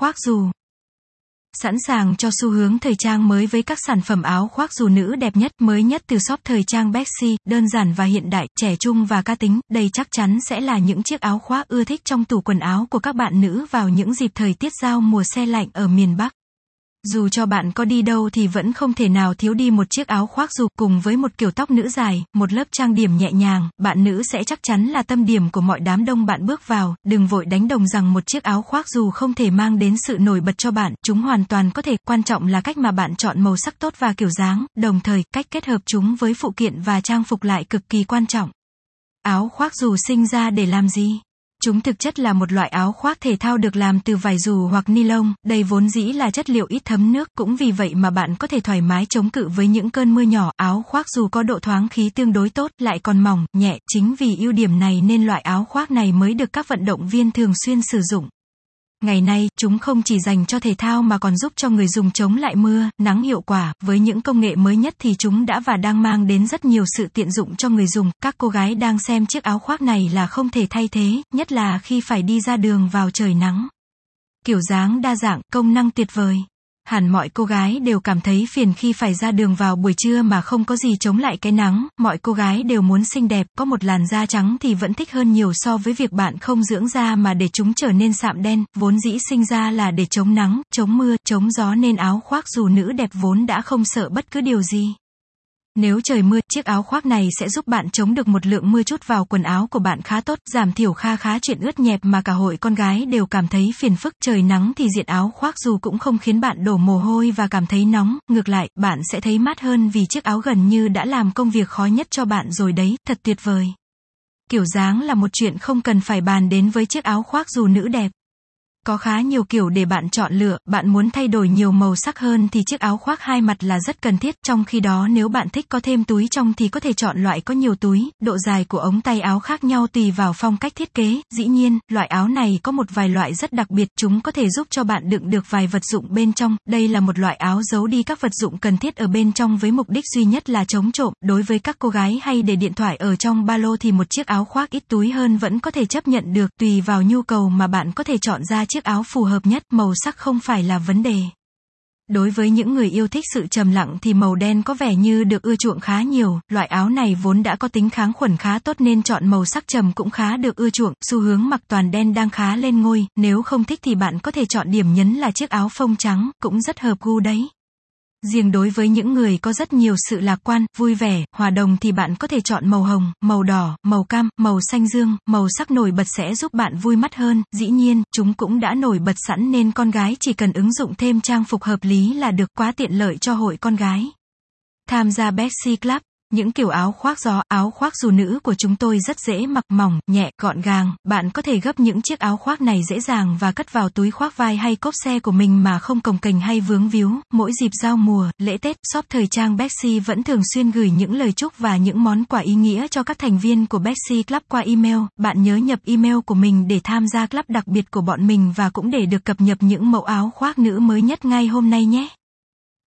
khoác dù. Sẵn sàng cho xu hướng thời trang mới với các sản phẩm áo khoác dù nữ đẹp nhất, mới nhất từ shop thời trang Bexy, đơn giản và hiện đại, trẻ trung và ca tính, đây chắc chắn sẽ là những chiếc áo khoác ưa thích trong tủ quần áo của các bạn nữ vào những dịp thời tiết giao mùa xe lạnh ở miền Bắc. Dù cho bạn có đi đâu thì vẫn không thể nào thiếu đi một chiếc áo khoác dù cùng với một kiểu tóc nữ dài, một lớp trang điểm nhẹ nhàng, bạn nữ sẽ chắc chắn là tâm điểm của mọi đám đông bạn bước vào, đừng vội đánh đồng rằng một chiếc áo khoác dù không thể mang đến sự nổi bật cho bạn, chúng hoàn toàn có thể, quan trọng là cách mà bạn chọn màu sắc tốt và kiểu dáng, đồng thời, cách kết hợp chúng với phụ kiện và trang phục lại cực kỳ quan trọng. Áo khoác dù sinh ra để làm gì? Chúng thực chất là một loại áo khoác thể thao được làm từ vải dù hoặc ni lông, đây vốn dĩ là chất liệu ít thấm nước, cũng vì vậy mà bạn có thể thoải mái chống cự với những cơn mưa nhỏ, áo khoác dù có độ thoáng khí tương đối tốt, lại còn mỏng, nhẹ, chính vì ưu điểm này nên loại áo khoác này mới được các vận động viên thường xuyên sử dụng. Ngày nay, chúng không chỉ dành cho thể thao mà còn giúp cho người dùng chống lại mưa, nắng hiệu quả, với những công nghệ mới nhất thì chúng đã và đang mang đến rất nhiều sự tiện dụng cho người dùng. Các cô gái đang xem chiếc áo khoác này là không thể thay thế, nhất là khi phải đi ra đường vào trời nắng. Kiểu dáng đa dạng, công năng tuyệt vời hẳn mọi cô gái đều cảm thấy phiền khi phải ra đường vào buổi trưa mà không có gì chống lại cái nắng, mọi cô gái đều muốn xinh đẹp, có một làn da trắng thì vẫn thích hơn nhiều so với việc bạn không dưỡng da mà để chúng trở nên sạm đen, vốn dĩ sinh ra là để chống nắng, chống mưa, chống gió nên áo khoác dù nữ đẹp vốn đã không sợ bất cứ điều gì. Nếu trời mưa, chiếc áo khoác này sẽ giúp bạn chống được một lượng mưa chút vào quần áo của bạn khá tốt, giảm thiểu kha khá chuyện ướt nhẹp mà cả hội con gái đều cảm thấy phiền phức. Trời nắng thì diện áo khoác dù cũng không khiến bạn đổ mồ hôi và cảm thấy nóng, ngược lại, bạn sẽ thấy mát hơn vì chiếc áo gần như đã làm công việc khó nhất cho bạn rồi đấy, thật tuyệt vời. Kiểu dáng là một chuyện không cần phải bàn đến với chiếc áo khoác dù nữ đẹp. Có khá nhiều kiểu để bạn chọn lựa, bạn muốn thay đổi nhiều màu sắc hơn thì chiếc áo khoác hai mặt là rất cần thiết, trong khi đó nếu bạn thích có thêm túi trong thì có thể chọn loại có nhiều túi, độ dài của ống tay áo khác nhau tùy vào phong cách thiết kế, dĩ nhiên, loại áo này có một vài loại rất đặc biệt, chúng có thể giúp cho bạn đựng được vài vật dụng bên trong, đây là một loại áo giấu đi các vật dụng cần thiết ở bên trong với mục đích duy nhất là chống trộm, đối với các cô gái hay để điện thoại ở trong ba lô thì một chiếc áo khoác ít túi hơn vẫn có thể chấp nhận được, tùy vào nhu cầu mà bạn có thể chọn ra chiếc áo phù hợp nhất, màu sắc không phải là vấn đề. Đối với những người yêu thích sự trầm lặng thì màu đen có vẻ như được ưa chuộng khá nhiều, loại áo này vốn đã có tính kháng khuẩn khá tốt nên chọn màu sắc trầm cũng khá được ưa chuộng, xu hướng mặc toàn đen đang khá lên ngôi, nếu không thích thì bạn có thể chọn điểm nhấn là chiếc áo phông trắng, cũng rất hợp gu đấy. Riêng đối với những người có rất nhiều sự lạc quan, vui vẻ, hòa đồng thì bạn có thể chọn màu hồng, màu đỏ, màu cam, màu xanh dương, màu sắc nổi bật sẽ giúp bạn vui mắt hơn. Dĩ nhiên, chúng cũng đã nổi bật sẵn nên con gái chỉ cần ứng dụng thêm trang phục hợp lý là được quá tiện lợi cho hội con gái. Tham gia Betsy Club những kiểu áo khoác gió, áo khoác dù nữ của chúng tôi rất dễ mặc mỏng, nhẹ, gọn gàng, bạn có thể gấp những chiếc áo khoác này dễ dàng và cất vào túi khoác vai hay cốp xe của mình mà không cồng kềnh hay vướng víu. Mỗi dịp giao mùa, lễ Tết, shop thời trang Bexy vẫn thường xuyên gửi những lời chúc và những món quà ý nghĩa cho các thành viên của Bexy Club qua email. Bạn nhớ nhập email của mình để tham gia club đặc biệt của bọn mình và cũng để được cập nhật những mẫu áo khoác nữ mới nhất ngay hôm nay nhé.